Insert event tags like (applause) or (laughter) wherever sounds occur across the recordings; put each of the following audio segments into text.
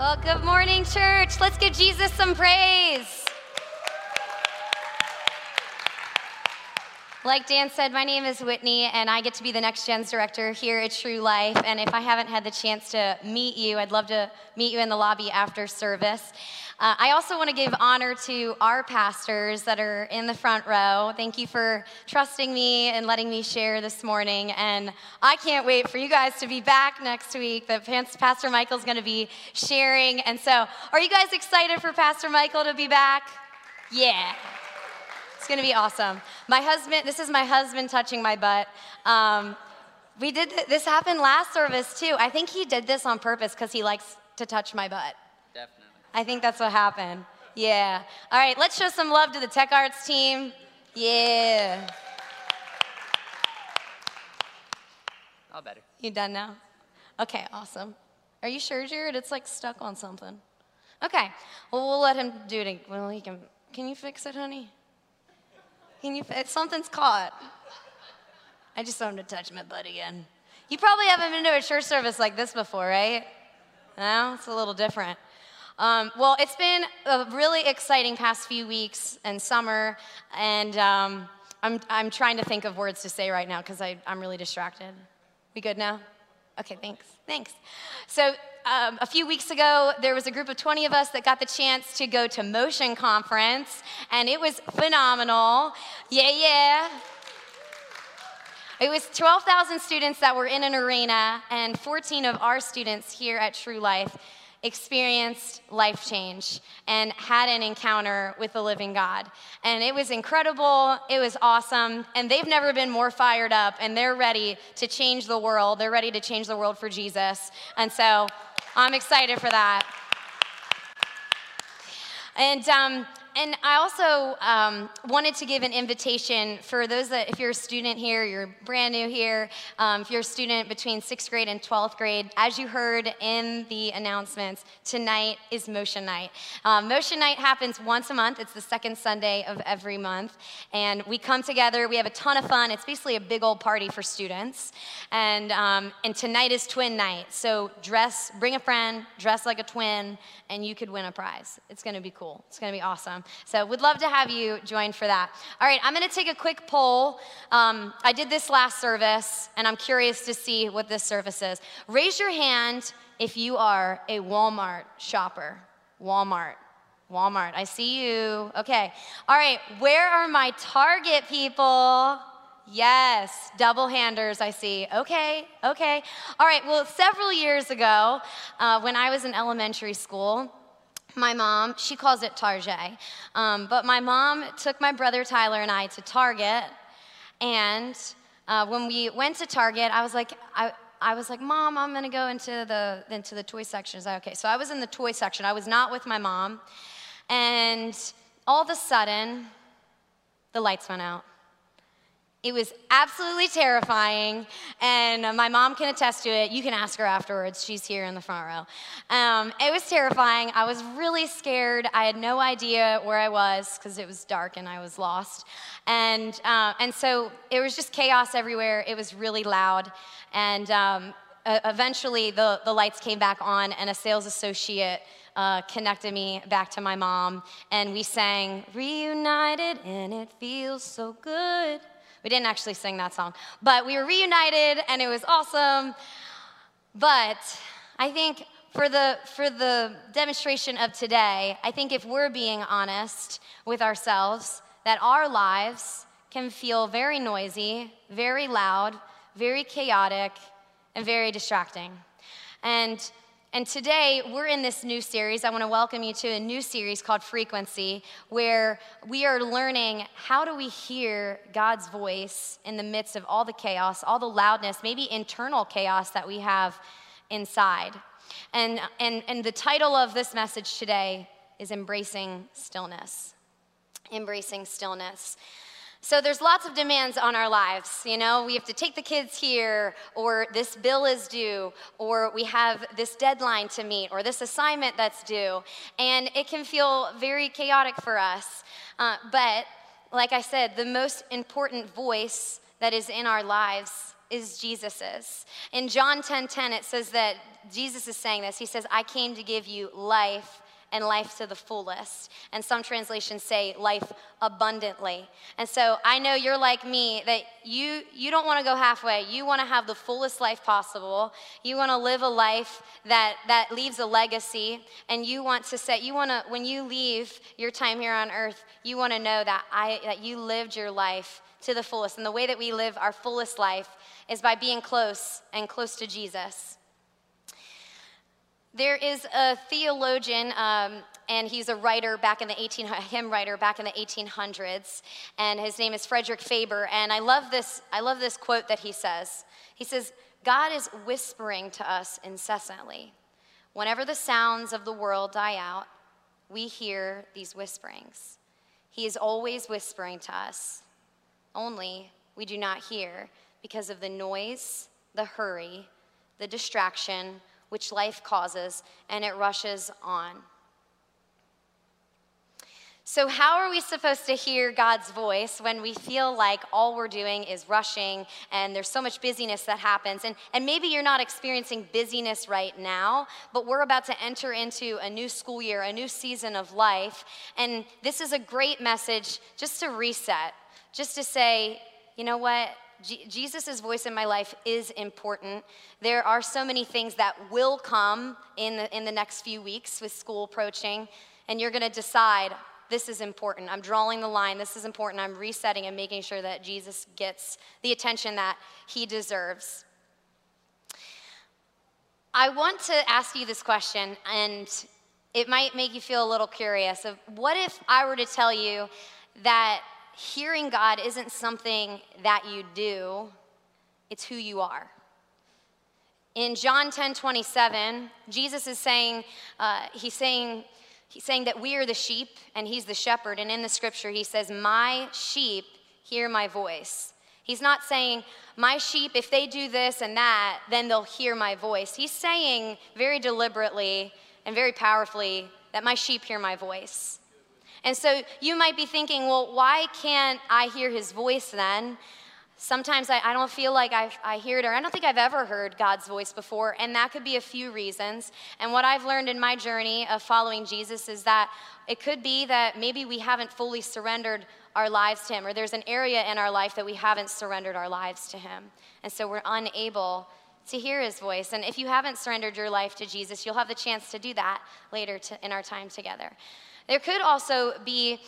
Well, good morning, church. Let's give Jesus some praise. Like Dan said, my name is Whitney, and I get to be the Next Gens Director here at True Life. And if I haven't had the chance to meet you, I'd love to meet you in the lobby after service. Uh, I also want to give honor to our pastors that are in the front row. Thank you for trusting me and letting me share this morning. And I can't wait for you guys to be back next week. That Pastor Michael's going to be sharing. And so, are you guys excited for Pastor Michael to be back? Yeah. It's going to be awesome. My husband, this is my husband touching my butt. Um, we did this happened last service too. I think he did this on purpose because he likes to touch my butt. I think that's what happened. Yeah. All right, let's show some love to the Tech Arts team. Yeah. All better. You done now? Okay, awesome. Are you sure, Jared? It's like stuck on something. Okay. Well, we'll let him do it. Well, he can. Can you fix it, honey? Can you? Fix, Something's caught. I just want him to touch my butt again. You probably haven't been to a church service like this before, right? No, it's a little different. Um, well, it's been a really exciting past few weeks and summer, and um, I'm, I'm trying to think of words to say right now because I'm really distracted. We good now? Okay, thanks. Thanks. So, um, a few weeks ago, there was a group of 20 of us that got the chance to go to Motion Conference, and it was phenomenal. Yeah, yeah. It was 12,000 students that were in an arena, and 14 of our students here at True Life experienced life change and had an encounter with the living God. And it was incredible, it was awesome, and they've never been more fired up, and they're ready to change the world. They're ready to change the world for Jesus. And so I'm excited for that. And um, and I also um, wanted to give an invitation for those that, if you're a student here, you're brand new here, um, if you're a student between sixth grade and 12th grade, as you heard in the announcements, tonight is Motion Night. Um, Motion Night happens once a month. It's the second Sunday of every month. And we come together, we have a ton of fun. It's basically a big old party for students. And, um, and tonight is twin night. So dress, bring a friend, dress like a twin, and you could win a prize. It's gonna be cool. It's gonna be awesome. So we'd love to have you join for that. All right, I'm going to take a quick poll. Um, I did this last service, and I'm curious to see what this service is. Raise your hand if you are a Walmart shopper. Walmart. Walmart. I see you. Okay. All right. Where are my Target people? Yes, double handers, I see. Okay, okay. All right, well, several years ago, uh, when I was in elementary school, my mom, she calls it Target, um, but my mom took my brother Tyler and I to Target, and uh, when we went to Target, I was like, I, I was like, Mom, I'm gonna go into the into the toy section. Is that okay? So I was in the toy section. I was not with my mom, and all of a sudden, the lights went out. It was absolutely terrifying, and my mom can attest to it. You can ask her afterwards. She's here in the front row. Um, it was terrifying. I was really scared. I had no idea where I was because it was dark and I was lost. And, uh, and so it was just chaos everywhere. It was really loud. And um, eventually the, the lights came back on, and a sales associate uh, connected me back to my mom, and we sang Reunited, and it feels so good. We didn't actually sing that song, but we were reunited and it was awesome. But I think for the, for the demonstration of today, I think if we're being honest with ourselves, that our lives can feel very noisy, very loud, very chaotic, and very distracting. And and today, we're in this new series. I want to welcome you to a new series called Frequency, where we are learning how do we hear God's voice in the midst of all the chaos, all the loudness, maybe internal chaos that we have inside. And, and, and the title of this message today is Embracing Stillness. Embracing Stillness. So there's lots of demands on our lives. You know, we have to take the kids here, or this bill is due, or we have this deadline to meet, or this assignment that's due. And it can feel very chaotic for us. Uh, but like I said, the most important voice that is in our lives is Jesus's. In John 10:10 10, 10, it says that Jesus is saying this. He says, "I came to give you life and life to the fullest." And some translations say life abundantly. And so I know you're like me that you you don't want to go halfway. You want to have the fullest life possible. You want to live a life that that leaves a legacy and you want to say you want to when you leave your time here on earth, you want to know that I that you lived your life to the fullest. And the way that we live our fullest life is by being close and close to Jesus. There is a theologian, um, and he's a writer back in the 18 (laughs) hymn writer back in the 1800s, and his name is Frederick Faber. And I love this. I love this quote that he says. He says, "God is whispering to us incessantly. Whenever the sounds of the world die out, we hear these whisperings. He is always whispering to us. Only we do not hear because of the noise, the hurry, the distraction which life causes, and it rushes on. So, how are we supposed to hear God's voice when we feel like all we're doing is rushing and there's so much busyness that happens? And, and maybe you're not experiencing busyness right now, but we're about to enter into a new school year, a new season of life. And this is a great message just to reset, just to say, you know what? Jesus' voice in my life is important. There are so many things that will come in the, in the next few weeks with school approaching, and you're going to decide this is important. I'm drawing the line. This is important. I'm resetting and making sure that Jesus gets the attention that he deserves. I want to ask you this question, and it might make you feel a little curious of what if I were to tell you that hearing God isn't something that you do, it's who you are. In John 10 27, Jesus is saying, uh, he's saying, he's saying that we are the sheep and he's the shepherd. And in the scripture, he says, My sheep hear my voice. He's not saying, My sheep, if they do this and that, then they'll hear my voice. He's saying very deliberately and very powerfully that my sheep hear my voice. And so you might be thinking, well, why can't I hear his voice then? Sometimes I, I don't feel like I, I hear it, or I don't think I've ever heard God's voice before, and that could be a few reasons. And what I've learned in my journey of following Jesus is that it could be that maybe we haven't fully surrendered our lives to Him, or there's an area in our life that we haven't surrendered our lives to Him. And so we're unable to hear His voice. And if you haven't surrendered your life to Jesus, you'll have the chance to do that later to, in our time together. There could also be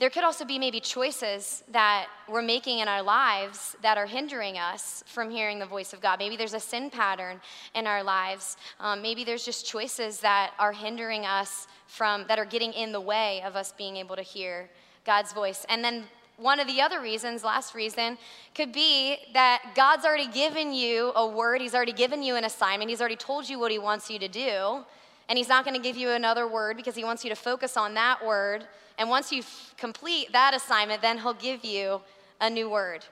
there could also be maybe choices that we're making in our lives that are hindering us from hearing the voice of God. Maybe there's a sin pattern in our lives. Um, maybe there's just choices that are hindering us from, that are getting in the way of us being able to hear God's voice. And then one of the other reasons, last reason, could be that God's already given you a word, He's already given you an assignment, He's already told you what He wants you to do. And he's not going to give you another word because he wants you to focus on that word. And once you f- complete that assignment, then he'll give you a new word.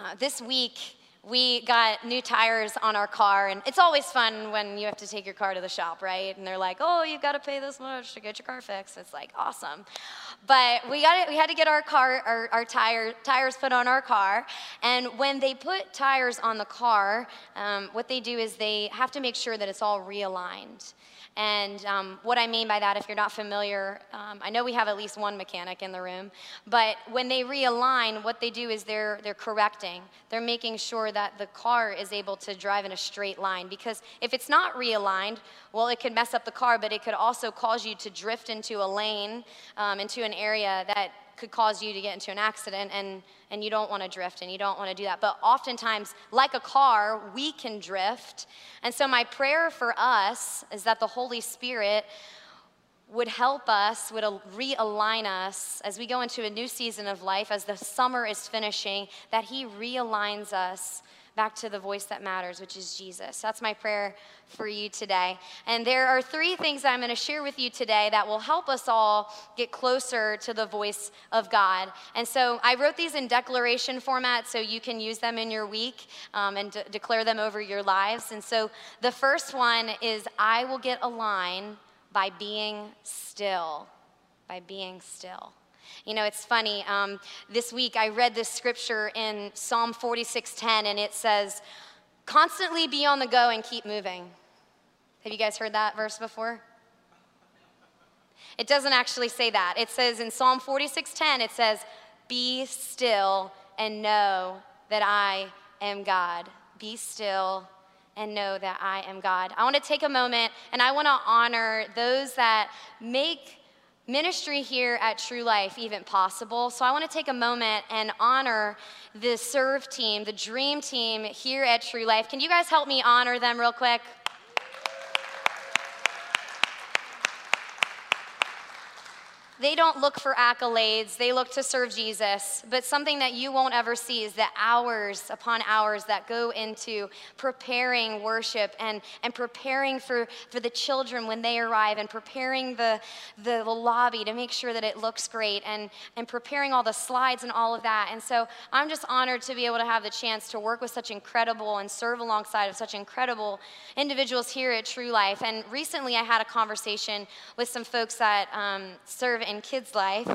Uh, this week, we got new tires on our car, and it's always fun when you have to take your car to the shop, right? And they're like, "Oh, you've got to pay this much to get your car fixed." It's like awesome, but we got it, we had to get our car our, our tire tires put on our car, and when they put tires on the car, um, what they do is they have to make sure that it's all realigned. And um, what I mean by that, if you're not familiar, um, I know we have at least one mechanic in the room, but when they realign, what they do is they're, they're correcting. They're making sure that the car is able to drive in a straight line. Because if it's not realigned, well, it could mess up the car, but it could also cause you to drift into a lane, um, into an area that could cause you to get into an accident and, and you don't want to drift and you don't want to do that. But oftentimes, like a car, we can drift. And so, my prayer for us is that the Holy Spirit would help us, would realign us as we go into a new season of life, as the summer is finishing, that He realigns us back to the voice that matters, which is Jesus. That's my prayer for you today. And there are three things I'm going to share with you today that will help us all get closer to the voice of God. And so I wrote these in declaration format so you can use them in your week um, and de- declare them over your lives. And so the first one is I will get aligned by being still. By being still. You know, it's funny. Um, this week I read this scripture in Psalm 46:10, and it says, "Constantly be on the go and keep moving." Have you guys heard that verse before? It doesn't actually say that. It says in Psalm 46:10, it says, "Be still and know that I am God." Be still and know that I am God. I want to take a moment and I want to honor those that make ministry here at True Life even possible. So I want to take a moment and honor the serve team, the dream team here at True Life. Can you guys help me honor them real quick? They don't look for accolades, they look to serve Jesus. But something that you won't ever see is the hours upon hours that go into preparing worship and, and preparing for, for the children when they arrive and preparing the, the, the lobby to make sure that it looks great and, and preparing all the slides and all of that. And so I'm just honored to be able to have the chance to work with such incredible and serve alongside of such incredible individuals here at True Life. And recently I had a conversation with some folks that um, serve in Kids Life,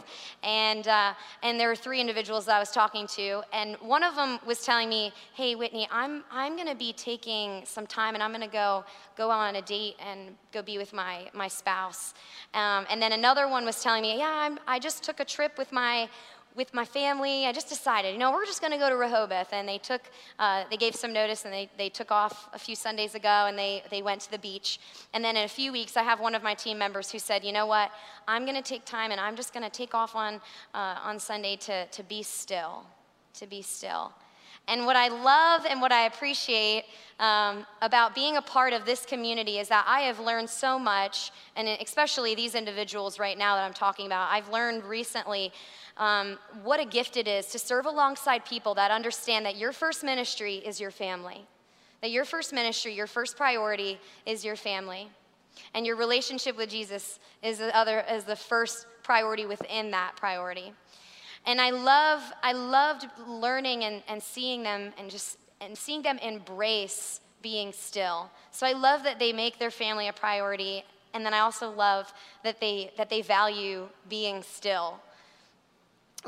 and, uh, and there were three individuals that I was talking to, and one of them was telling me, hey, Whitney, I'm, I'm going to be taking some time, and I'm going to go, go on a date and go be with my, my spouse. Um, and then another one was telling me, yeah, I'm, I just took a trip with my, with my family, I just decided, you know, we're just going to go to Rehoboth. And they took, uh, they gave some notice and they, they took off a few Sundays ago and they, they went to the beach. And then in a few weeks, I have one of my team members who said, you know what, I'm going to take time and I'm just going to take off on, uh, on Sunday to, to be still, to be still. And what I love and what I appreciate um, about being a part of this community is that I have learned so much, and especially these individuals right now that I'm talking about, I've learned recently um, what a gift it is to serve alongside people that understand that your first ministry is your family. That your first ministry, your first priority is your family. And your relationship with Jesus is the, other, is the first priority within that priority. And I love, I loved learning and, and seeing them and just and seeing them embrace being still. So I love that they make their family a priority. And then I also love that they, that they value being still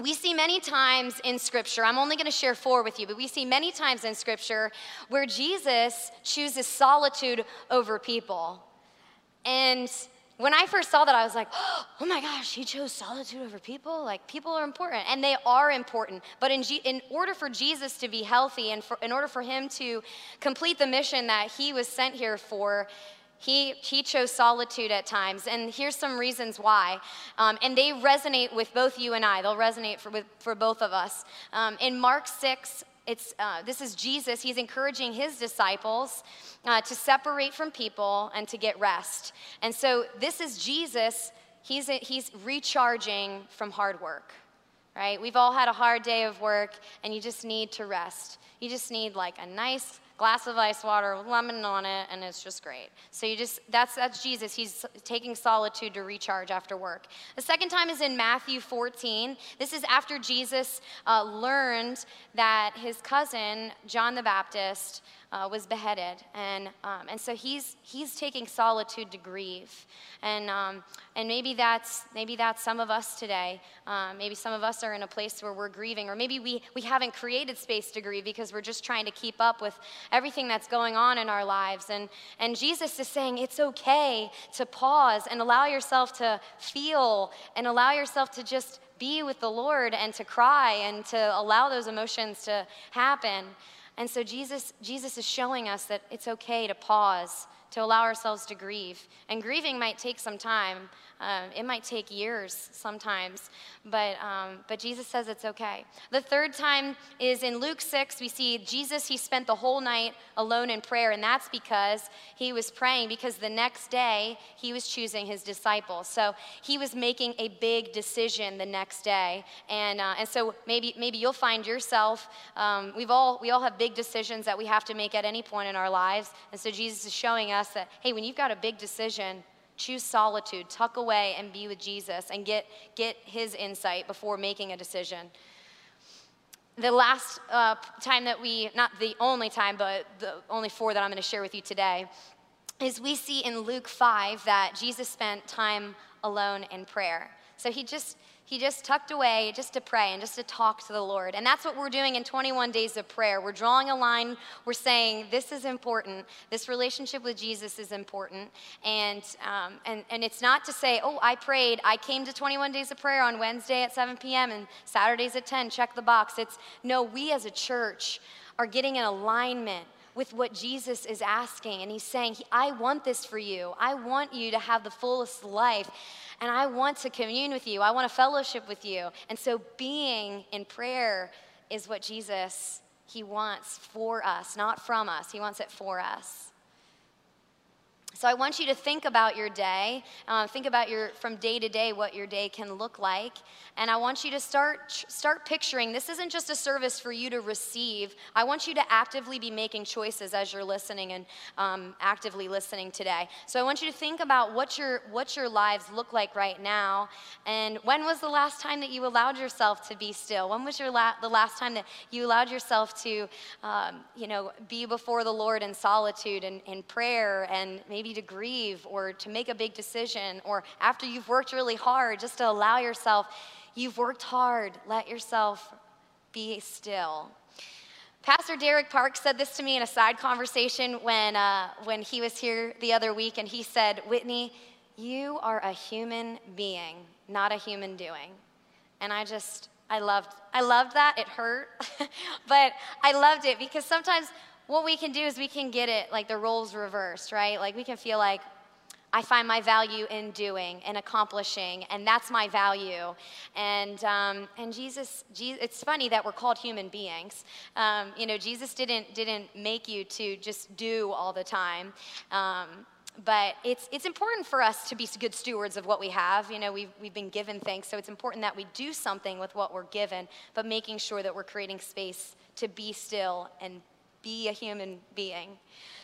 we see many times in Scripture, I'm only going to share four with you, but we see many times in Scripture where Jesus chooses solitude over people. And when I first saw that, I was like, (gasps) oh my gosh, he chose solitude over people? Like, people are important, and they are important. But in, G- in order for Jesus to be healthy and for, in order for him to complete the mission that he was sent here for, he, he chose solitude at times, and here's some reasons why. Um, and they resonate with both you and I, they'll resonate for, with, for both of us. Um, in Mark 6, it's, uh, this is Jesus. He's encouraging his disciples uh, to separate from people and to get rest. And so this is Jesus. He's, he's recharging from hard work, right? We've all had a hard day of work, and you just need to rest. You just need like a nice glass of ice water with lemon on it, and it's just great. So you just, that's, that's Jesus. He's taking solitude to recharge after work. The second time is in Matthew 14. This is after Jesus uh, learned that his cousin, John the Baptist, uh, was beheaded. And, um, and so he's, he's taking solitude to grieve. And, um, and maybe, that's, maybe that's some of us today. Um, maybe some of us are in a place where we're grieving, or maybe we, we haven't created space to grieve because we're just trying to keep up with everything that's going on in our lives. And, and Jesus is saying it's okay to pause and allow yourself to feel and allow yourself to just be with the Lord and to cry and to allow those emotions to happen. And so Jesus, Jesus is showing us that it's okay to pause, to allow ourselves to grieve. And grieving might take some time. Um, it might take years sometimes, but, um, but Jesus says it's okay. The third time is in Luke 6. We see Jesus, he spent the whole night alone in prayer, and that's because he was praying, because the next day he was choosing his disciples. So he was making a big decision the next day. And, uh, and so maybe, maybe you'll find yourself, um, we've all, we all have big decisions that we have to make at any point in our lives. And so Jesus is showing us that, hey, when you've got a big decision, Choose solitude, tuck away and be with Jesus and get, get his insight before making a decision. The last uh, time that we, not the only time, but the only four that I'm going to share with you today, is we see in Luke 5 that Jesus spent time alone in prayer. So he just He just tucked away just to pray and just to talk to the Lord. And that's what we're doing in 21 days of prayer. We're drawing a line. We're saying, this is important. This relationship with Jesus is important. And, um, and, and it's not to say, oh, I prayed. I came to 21 days of prayer on Wednesday at 7 p.m. and Saturdays at 10. Check the box. It's no, we as a church are getting in alignment with what Jesus is asking. And he's saying, I want this for you. I want you to have the fullest life and I want to commune with you. I want to fellowship with you. And so being in prayer is what Jesus he wants for us, not from us. He wants it for us. So I want you to think about your day, uh, think about your from day to day what your day can look like, and I want you to start start picturing. This isn't just a service for you to receive. I want you to actively be making choices as you're listening and um, actively listening today. So I want you to think about what your what your lives look like right now, and when was the last time that you allowed yourself to be still? When was your la- the last time that you allowed yourself to, um, you know, be before the Lord in solitude and in prayer and maybe maybe to grieve or to make a big decision, or after you've worked really hard, just to allow yourself, you've worked hard, let yourself be still. Pastor Derek Park said this to me in a side conversation when, uh, when he was here the other week, and he said, Whitney, you are a human being, not a human doing. And I just, I loved, I loved that. It hurt, (laughs) but I loved it because sometimes what we can do is we can get it like the roles reversed, right? Like we can feel like, I find my value in doing and accomplishing, and that's my value. And, um, and Jesus, Jesus, it's funny that we're called human beings. Um, you know, Jesus didn't, didn't make you to just do all the time. Um, but it's, it's important for us to be good stewards of what we have. You know, we've, we've been given things, so it's important that we do something with what we're given, but making sure that we're creating space to be still and be a human being.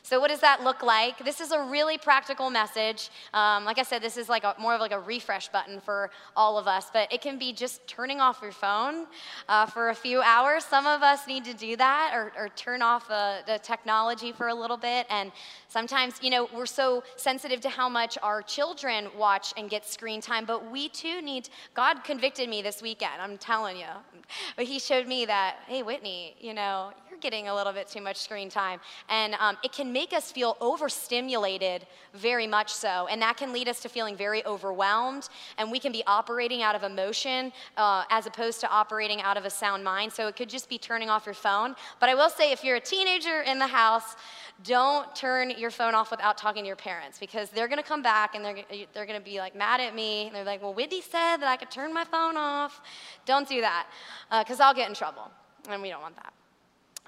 So, what does that look like? This is a really practical message. Um, like I said, this is like a, more of like a refresh button for all of us, but it can be just turning off your phone uh, for a few hours. Some of us need to do that or, or turn off uh, the technology for a little bit. And sometimes, you know, we're so sensitive to how much our children watch and get screen time, but we too need. God convicted me this weekend. I'm telling you, but He showed me that, hey, Whitney, you know, getting a little bit too much screen time, and um, it can make us feel overstimulated very much so. And that can lead us to feeling very overwhelmed. And we can be operating out of emotion uh, as opposed to operating out of a sound mind. So it could just be turning off your phone. But I will say, if you're a teenager in the house, don't turn your phone off without talking to your parents because they're going to come back and they're, they're going to be like mad at me. And They're like, well, Whitney said that I could turn my phone off. Don't do that because uh, I'll get in trouble. And we don't want that.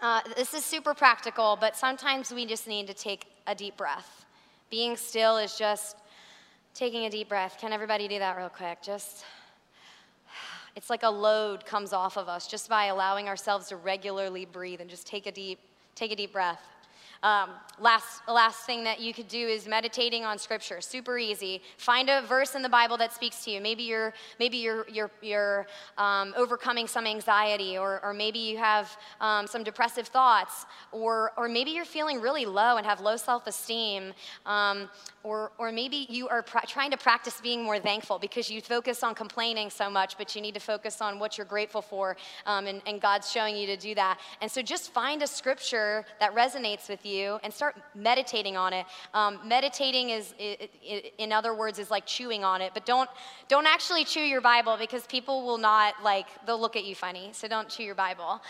Uh, this is super practical, but sometimes we just need to take a deep breath. Being still is just taking a deep breath. Can everybody do that real quick? Just, (sighs) it's like a load comes off of us just by allowing ourselves to regularly breathe and just take a deep, take a deep breath. Um, last, last thing that you could do is meditating on scripture. Super easy. Find a verse in the Bible that speaks to you. Maybe you're, maybe you're, you're, you're um, overcoming some anxiety, or, or maybe you have um, some depressive thoughts, or, or maybe you're feeling really low and have low self esteem, um, or, or maybe you are pr- trying to practice being more thankful because you focus on complaining so much, but you need to focus on what you're grateful for, um, and, and God's showing you to do that. And so just find a scripture that resonates with you and start meditating on it. Um, meditating is, in other words, is like chewing on it, but don't, don't actually chew your Bible because people will not like, they'll look at you funny, so don't chew your Bible.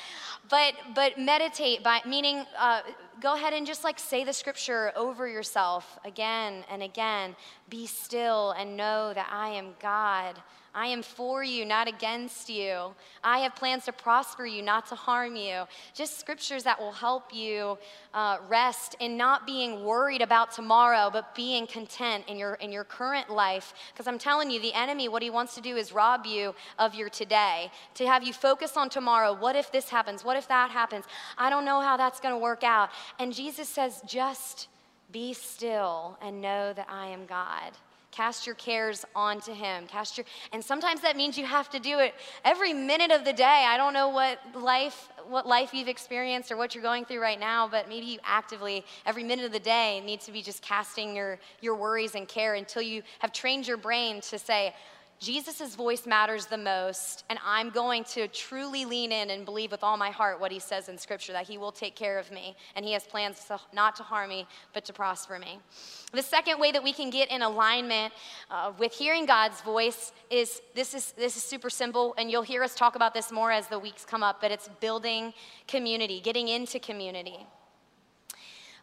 But, but meditate by, meaning uh, go ahead and just like say the scripture over yourself again and again. Be still and know that I am God. I am for you, not against you. I have plans to prosper you, not to harm you. Just scriptures that will help you uh, rest in not being worried about tomorrow, but being content in your, in your current life. Because I'm telling you, the enemy, what he wants to do is rob you of your today, to have you focus on tomorrow. What if this happens? What if that happens? I don't know how that's going to work out. And Jesus says, just be still and know that I am God. Cast your cares onto him. Cast your and sometimes that means you have to do it every minute of the day. I don't know what life what life you've experienced or what you're going through right now, but maybe you actively every minute of the day need to be just casting your your worries and care until you have trained your brain to say Jesus' voice matters the most, and I'm going to truly lean in and believe with all my heart what he says in Scripture that he will take care of me, and he has plans to, not to harm me, but to prosper me. The second way that we can get in alignment uh, with hearing God's voice is this, is this is super simple, and you'll hear us talk about this more as the weeks come up, but it's building community, getting into community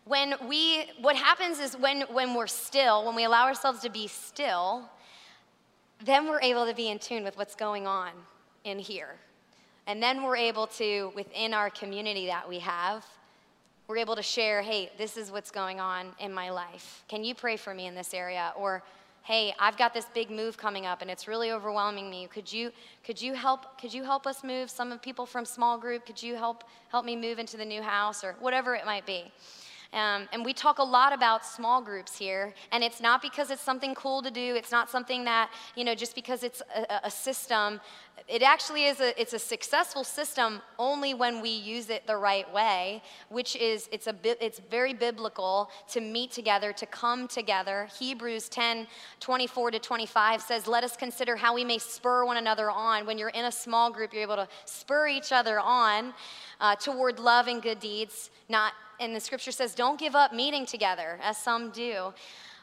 when we what happens is when when we're still when we allow ourselves to be still then we're able to be in tune with what's going on in here. And then we're able to, within our community that we have, we're able to share, hey, this is what's going on in my life. Can you pray for me in this area? Or, hey, I've got this big move coming up and it's really overwhelming me. Could you, could you help, could you help us move some of people from small group? Could you help, help me move into the new house or whatever it might be? Um, and we talk a lot about small groups here, and it's not because it's something cool to do. It's not something that, you know, just because it's a, a system. It actually is a, it's a successful system only when we use it the right way, which is, it's, a, bit it's very biblical to meet together, to come together. Hebrews 10, 24 to 25 says, let us consider how we may spur one another on. When you're in a small group, you're able to spur each other on uh, toward love and good deeds, not and the scripture says, don't give up meeting together, as some do.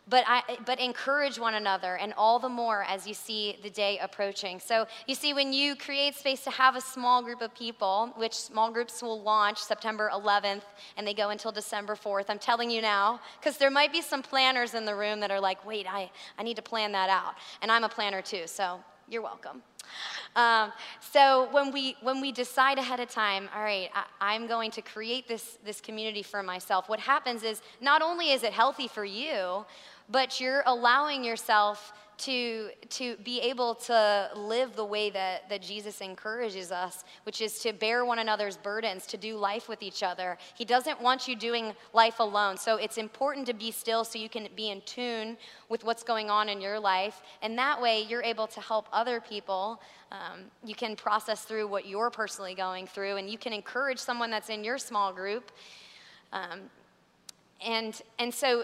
But, I, but encourage one another, and all the more as you see the day approaching. So, you see, when you create space to have a small group of people, which small groups will launch September 11th and they go until December 4th, I'm telling you now, because there might be some planners in the room that are like, wait, I, I need to plan that out. And I'm a planner too, so you're welcome. Um, so when we when we decide ahead of time, all right, I, I'm going to create this this community for myself. What happens is not only is it healthy for you, but you're allowing yourself to, to be able to live the way that, that Jesus encourages us, which is to bear one another's burdens, to do life with each other. He doesn't want you doing life alone. So it's important to be still so you can be in tune with what's going on in your life. And that way, you're able to help other people. Um, you can process through what you're personally going through, and you can encourage someone that's in your small group. Um, and, and so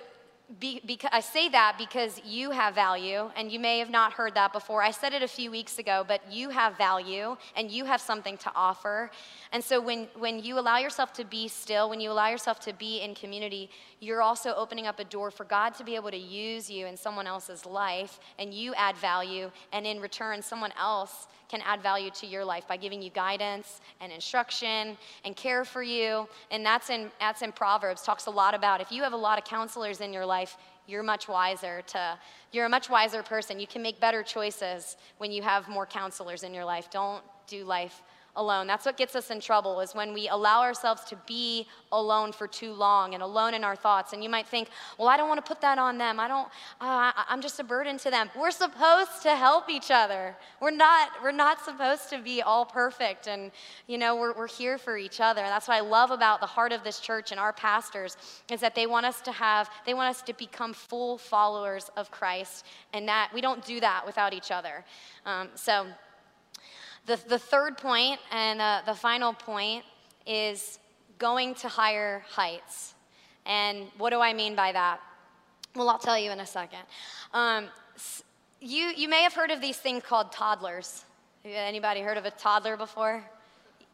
be, because, I say that because you have value, and you may have not heard that before. I said it a few weeks ago, but you have value and you have something to offer. And so when, when you allow yourself to be still, when you allow yourself to be in community, you're also opening up a door for God to be able to use you in someone else's life, and you add value, and in return, someone else can add value to your life by giving you guidance and instruction and care for you. And that's in, that's in Proverbs, talks a lot about if you have a lot of counselors in your life, you're much wiser to you're a much wiser person you can make better choices when you have more counselors in your life don't do life alone. That's what gets us in trouble is when we allow ourselves to be alone for too long and alone in our thoughts. And you might think, well, I don't want to put that on them. I don't, uh, I'm just a burden to them. We're supposed to help each other. We're not, we're not supposed to be all perfect. And, you know, we're, we're here for each other. And that's what I love about the heart of this church and our pastors is that they want us to have, they want us to become full followers of Christ. And that we don't do that without each other. Um, so, the, the third point and uh, the final point is going to higher heights. And what do I mean by that? Well, I'll tell you in a second. Um, you, you may have heard of these things called toddlers. Anybody heard of a toddler before?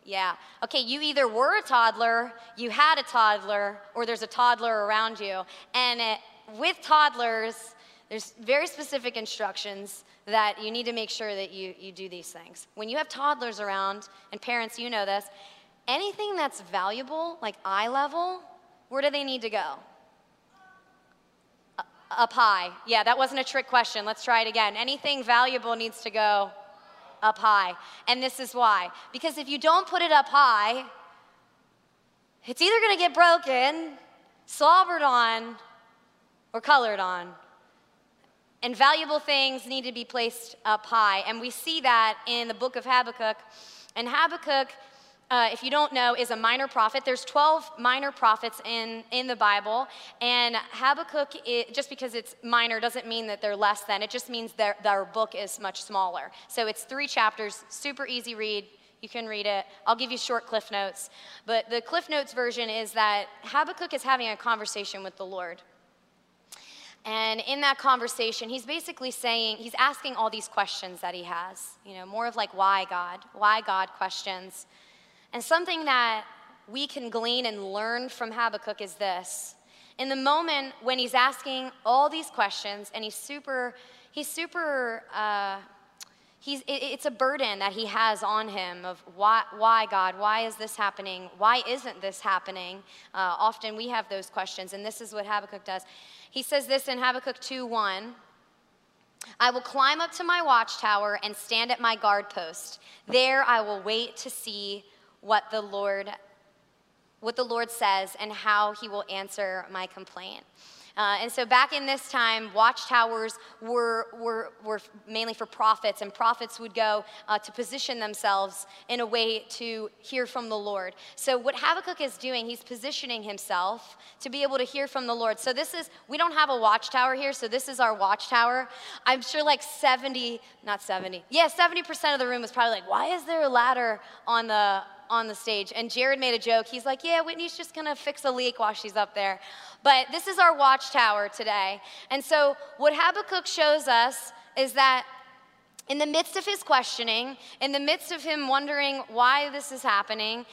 Yeah. Okay, you either were a toddler, you had a toddler, or there's a toddler around you. And it, with toddlers, there's very specific instructions that you need to make sure that you, you do these things. When you have toddlers around, and parents, you know this, anything that's valuable, like eye level, where do they need to go? Up high. Yeah, that wasn't a trick question. Let's try it again. Anything valuable needs to go up high. And this is why. Because if you don't put it up high, it's either going to get broken, slobbered on, or colored on. And valuable things need to be placed up high. And we see that in the book of Habakkuk. And Habakkuk, uh, if you don't know, is a minor prophet. There's 12 minor prophets in, in the Bible. And Habakkuk, it, just because it's minor doesn't mean that they're less than. It just means their, their book is much smaller. So it's three chapters, super easy read. You can read it. I'll give you short Cliff Notes. But the Cliff Notes version is that Habakkuk is having a conversation with the Lord. And in that conversation, he's basically saying, he's asking all these questions that he has, you know, more of like, why God? Why God questions. And something that we can glean and learn from Habakkuk is this. In the moment when he's asking all these questions and he's super, he's super, uh, he's, it's a burden that he has on him of why, why God, why is this happening? Why isn't this happening? Uh, often we have those questions, and this is what Habakkuk does. He says this in Habakkuk 2 1. I will climb up to my watchtower and stand at my guard post. There I will wait to see what the Lord what the Lord says and how he will answer my complaint. Uh, and so back in this time, watchtowers were, were, were mainly for prophets, and prophets would go uh, to position themselves in a way to hear from the Lord. So what Habakkuk is doing, he's positioning himself to be able to hear from the Lord. So this is, we don't have a watchtower here, so this is our watchtower. I'm sure like 70, not 70, yeah, 70% of the room was probably like, why is there a ladder on the, on the stage. And Jared made a joke. He's like, Yeah, Whitney's just gonna fix a leak while she's up there. But this is our watchtower today. And so, what Habakkuk shows us is that in the midst of his questioning, in the midst of him wondering why this is happening,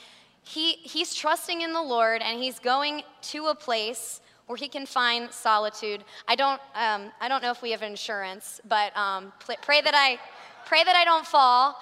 he, he's trusting in the Lord and he's going to a place where he can find solitude. I don't, um, I don't know if we have insurance, but um, pray that I, pray that I don't fall.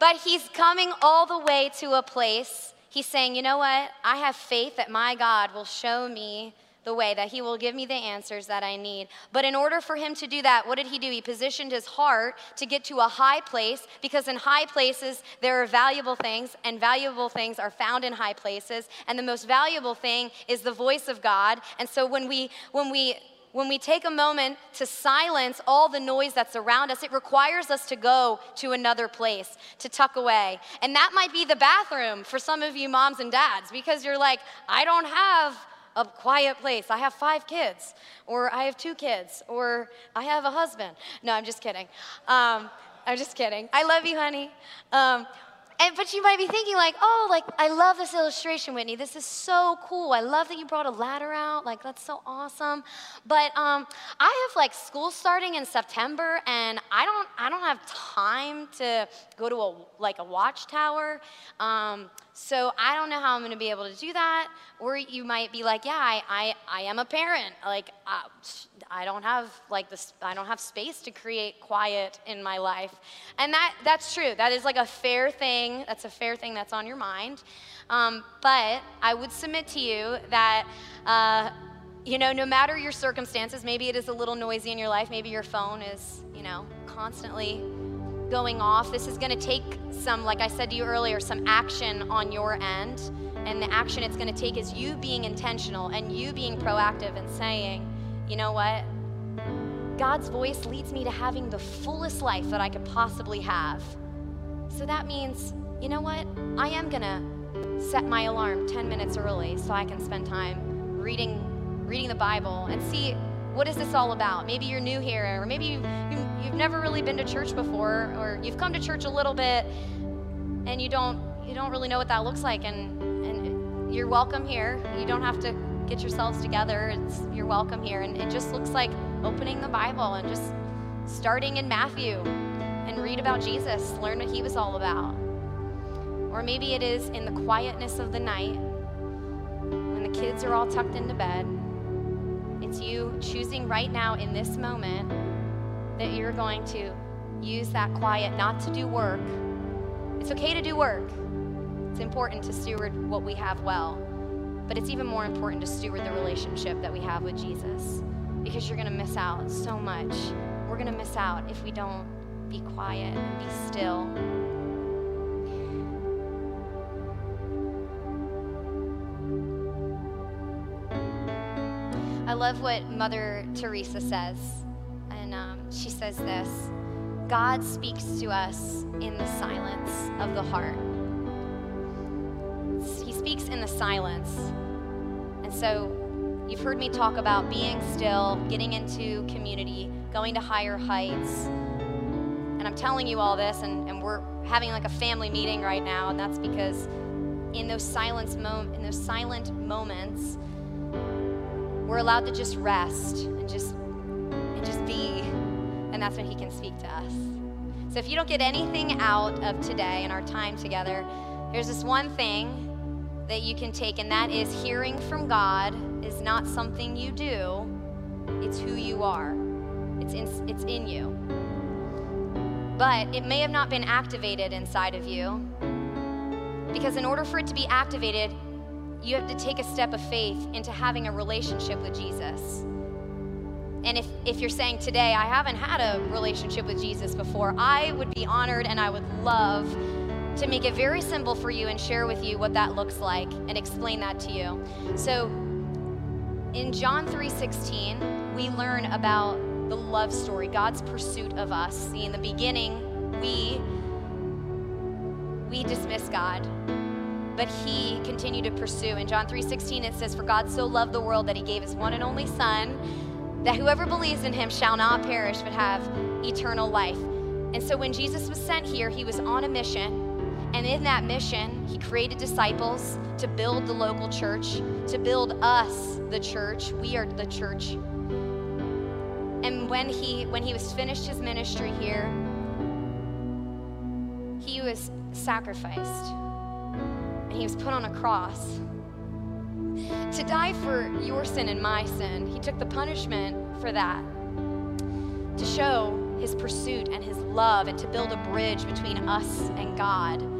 But he's coming all the way to a place. He's saying, you know what? I have faith that my God will show me the way, that he will give me the answers that I need. But in order for him to do that, what did he do? He positioned his heart to get to a high place because in high places there are valuable things, and valuable things are found in high places. And the most valuable thing is the voice of God. And so when we, when we, when we take a moment to silence all the noise that's around us, it requires us to go to another place, to tuck away. And that might be the bathroom for some of you moms and dads because you're like, I don't have a quiet place. I have five kids, or I have two kids, or I have a husband. No, I'm just kidding. Um, I'm just kidding. I love you, honey. Um, and, but you might be thinking, like, oh, like, I love this illustration, Whitney. This is so cool. I love that you brought a ladder out. Like, that's so awesome. But um, I have like school starting in September, and I don't, I don't have time to go to a like a watchtower. Um, so I don't know how I'm going to be able to do that. Or you might be like, yeah, I, I, I am a parent. Like, uh, I don't have like this. I don't have space to create quiet in my life, and that that's true. That is like a fair thing. That's a fair thing that's on your mind. Um, but I would submit to you that. Uh, you know, no matter your circumstances, maybe it is a little noisy in your life, maybe your phone is, you know, constantly going off. This is going to take some, like I said to you earlier, some action on your end. And the action it's going to take is you being intentional and you being proactive and saying, you know what? God's voice leads me to having the fullest life that I could possibly have. So that means, you know what? I am going to set my alarm 10 minutes early so I can spend time reading reading the Bible and see what is this all about? Maybe you're new here or maybe you, you you've never really been to church before or you've come to church a little bit and you don't you don't really know what that looks like and and you're welcome here. You don't have to get yourselves together. It's, you're welcome here. And it just looks like opening the Bible and just starting in Matthew and read about Jesus, learn what he was all about. Or maybe it is in the quietness of the night when the kids are all tucked into bed. It's you choosing right now in this moment that you're going to use that quiet not to do work. It's okay to do work. It's important to steward what we have well. But it's even more important to steward the relationship that we have with Jesus because you're going to miss out so much. We're going to miss out if we don't be quiet be still. I love what Mother Teresa says. And um, she says this God speaks to us in the silence of the heart silence. And so you've heard me talk about being still, getting into community, going to higher heights. And I'm telling you all this, and, and we're having like a family meeting right now, and that's because in those silence mom- in those silent moments, we're allowed to just rest and just and just be. And that's when He can speak to us. So if you don't get anything out of today and our time together, there's this one thing that you can take, and that is hearing from God is not something you do, it's who you are. It's in, it's in you. But it may have not been activated inside of you. Because in order for it to be activated, you have to take a step of faith into having a relationship with Jesus. And if, if you're saying today, I haven't had a relationship with Jesus before, I would be honored and I would love to make it very simple for you and share with you what that looks like and explain that to you. So in John 3:16, we learn about the love story, God's pursuit of us. See, in the beginning, we we dismiss God, but he continued to pursue. In John 3:16 it says for God so loved the world that he gave his one and only son that whoever believes in him shall not perish but have eternal life. And so when Jesus was sent here, he was on a mission. And in that mission, he created disciples to build the local church, to build us, the church. We are the church. And when he when he was finished his ministry here, he was sacrificed. And he was put on a cross to die for your sin and my sin. He took the punishment for that to show his pursuit and his love and to build a bridge between us and God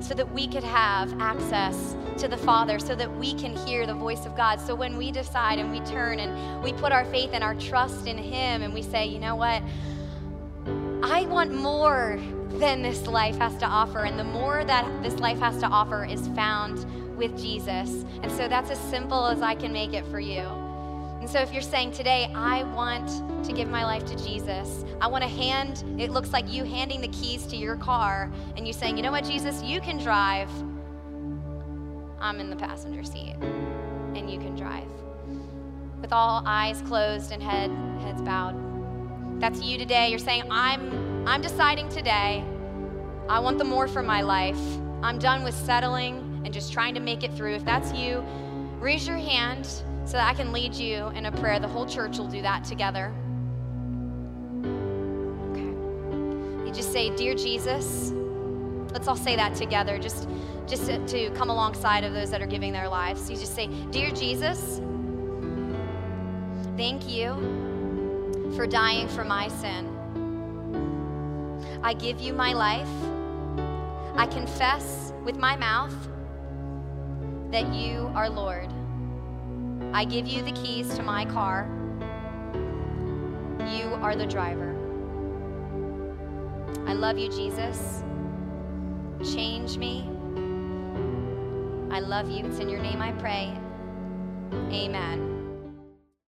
so that we could have access to the Father, so that we can hear the voice of God. So when we decide and we turn and we put our faith and our trust in Him and we say, you know what? I want more than this life has to offer. And the more that this life has to offer is found with Jesus. And so that's as simple as I can make it for you. And so if you're saying today, I want to give my life to Jesus, I want to hand, it looks like you handing the keys to your car and you saying, you know what, Jesus, you can drive. I'm in the passenger seat and you can drive. With all eyes closed and head, heads bowed. That's you today. You're saying, I'm, I'm deciding today, I want the more for my life. I'm done with settling and just trying to make it through. If that's you, raise your hand so that I can lead you in a prayer. The whole church will do that together. Okay. You just say, Dear Jesus, let's all say that together, just, just to, to come alongside of those that are giving their lives. You just say, Dear Jesus, thank you for dying for my sin. I give you my life. I confess with my mouth that you are Lord. I give you the keys to my car. You are the driver. I love you, Jesus. Change me. I love you. It's in your name I pray. Amen.